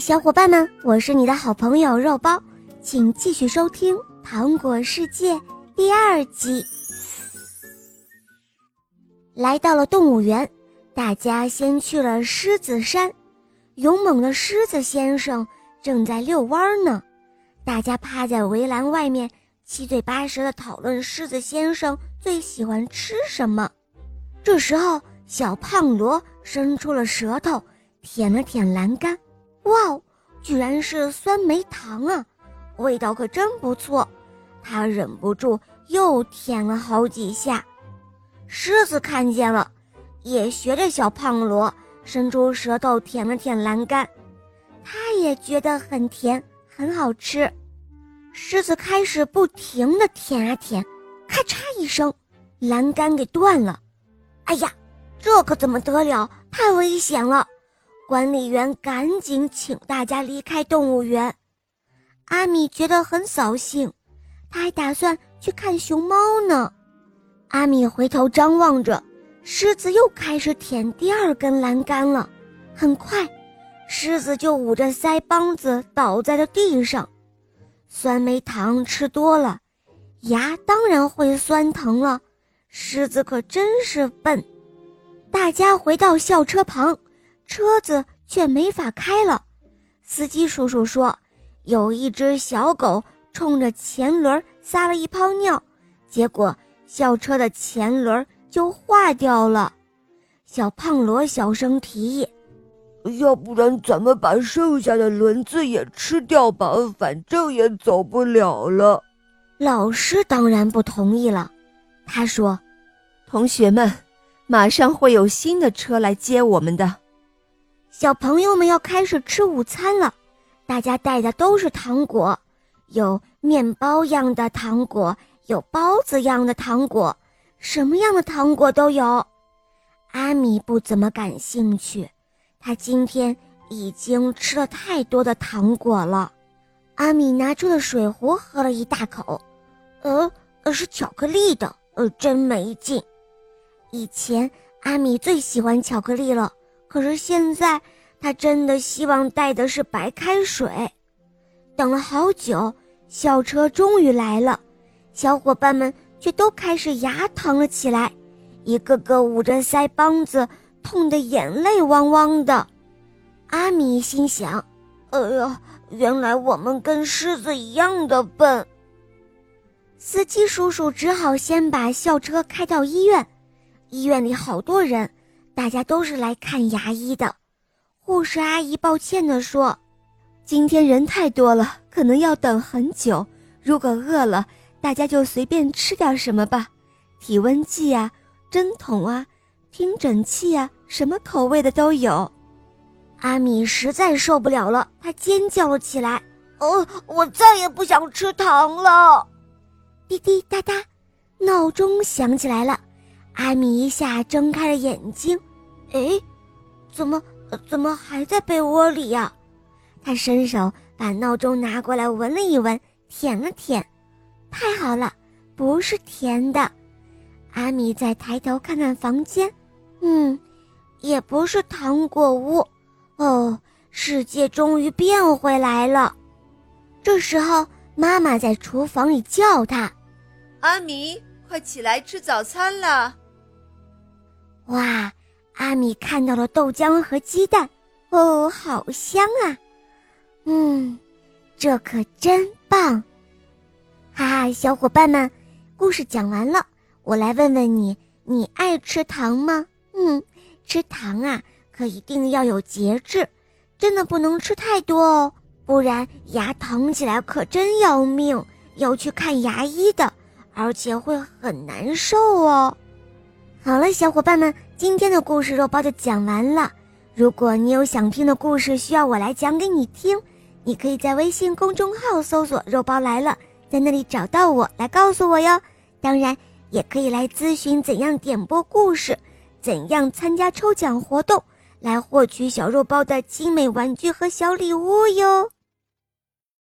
小伙伴们，我是你的好朋友肉包，请继续收听《糖果世界》第二集。来到了动物园，大家先去了狮子山，勇猛的狮子先生正在遛弯呢。大家趴在围栏外面，七嘴八舌的讨论狮子先生最喜欢吃什么。这时候，小胖罗伸出了舌头，舔了舔栏杆。哇哦，居然是酸梅糖啊，味道可真不错。他忍不住又舔了好几下。狮子看见了，也学着小胖罗伸出舌头舔了舔栏杆，他也觉得很甜，很好吃。狮子开始不停地舔啊舔，咔嚓一声，栏杆给断了。哎呀，这可怎么得了？太危险了！管理员赶紧请大家离开动物园。阿米觉得很扫兴，他还打算去看熊猫呢。阿米回头张望着，狮子又开始舔第二根栏杆了。很快，狮子就捂着腮帮子倒在了地上。酸梅糖吃多了，牙当然会酸疼了。狮子可真是笨。大家回到校车旁。车子却没法开了，司机叔叔说，有一只小狗冲着前轮撒了一泡尿，结果校车的前轮就化掉了。小胖罗小声提议：“要不然咱们把剩下的轮子也吃掉吧，反正也走不了了。”老师当然不同意了，他说：“同学们，马上会有新的车来接我们的。”小朋友们要开始吃午餐了，大家带的都是糖果，有面包样的糖果，有包子样的糖果，什么样的糖果都有。阿米不怎么感兴趣，他今天已经吃了太多的糖果了。阿米拿出了水壶，喝了一大口，呃，是巧克力的，呃，真没劲。以前阿米最喜欢巧克力了。可是现在，他真的希望带的是白开水。等了好久，校车终于来了，小伙伴们却都开始牙疼了起来，一个个捂着腮帮子，痛得眼泪汪汪的。阿米心想：“哎呀，原来我们跟狮子一样的笨。”司机叔叔只好先把校车开到医院，医院里好多人。大家都是来看牙医的，护士阿姨抱歉地说：“今天人太多了，可能要等很久。如果饿了，大家就随便吃点什么吧。体温计啊，针筒啊，听诊器啊，什么口味的都有。”阿米实在受不了了，他尖叫了起来：“哦，我再也不想吃糖了！”滴滴答答，闹钟响起来了。阿米一下睁开了眼睛，哎，怎么怎么还在被窝里呀？他伸手把闹钟拿过来闻了一闻，舔了舔，太好了，不是甜的。阿米再抬头看看房间，嗯，也不是糖果屋。哦，世界终于变回来了。这时候，妈妈在厨房里叫他：“阿米，快起来吃早餐了。”哇，阿米看到了豆浆和鸡蛋，哦，好香啊！嗯，这可真棒！哈哈，小伙伴们，故事讲完了，我来问问你，你爱吃糖吗？嗯，吃糖啊，可一定要有节制，真的不能吃太多哦，不然牙疼起来可真要命，要去看牙医的，而且会很难受哦。好了，小伙伴们，今天的故事肉包就讲完了。如果你有想听的故事需要我来讲给你听，你可以在微信公众号搜索“肉包来了”，在那里找到我来告诉我哟。当然，也可以来咨询怎样点播故事，怎样参加抽奖活动，来获取小肉包的精美玩具和小礼物哟。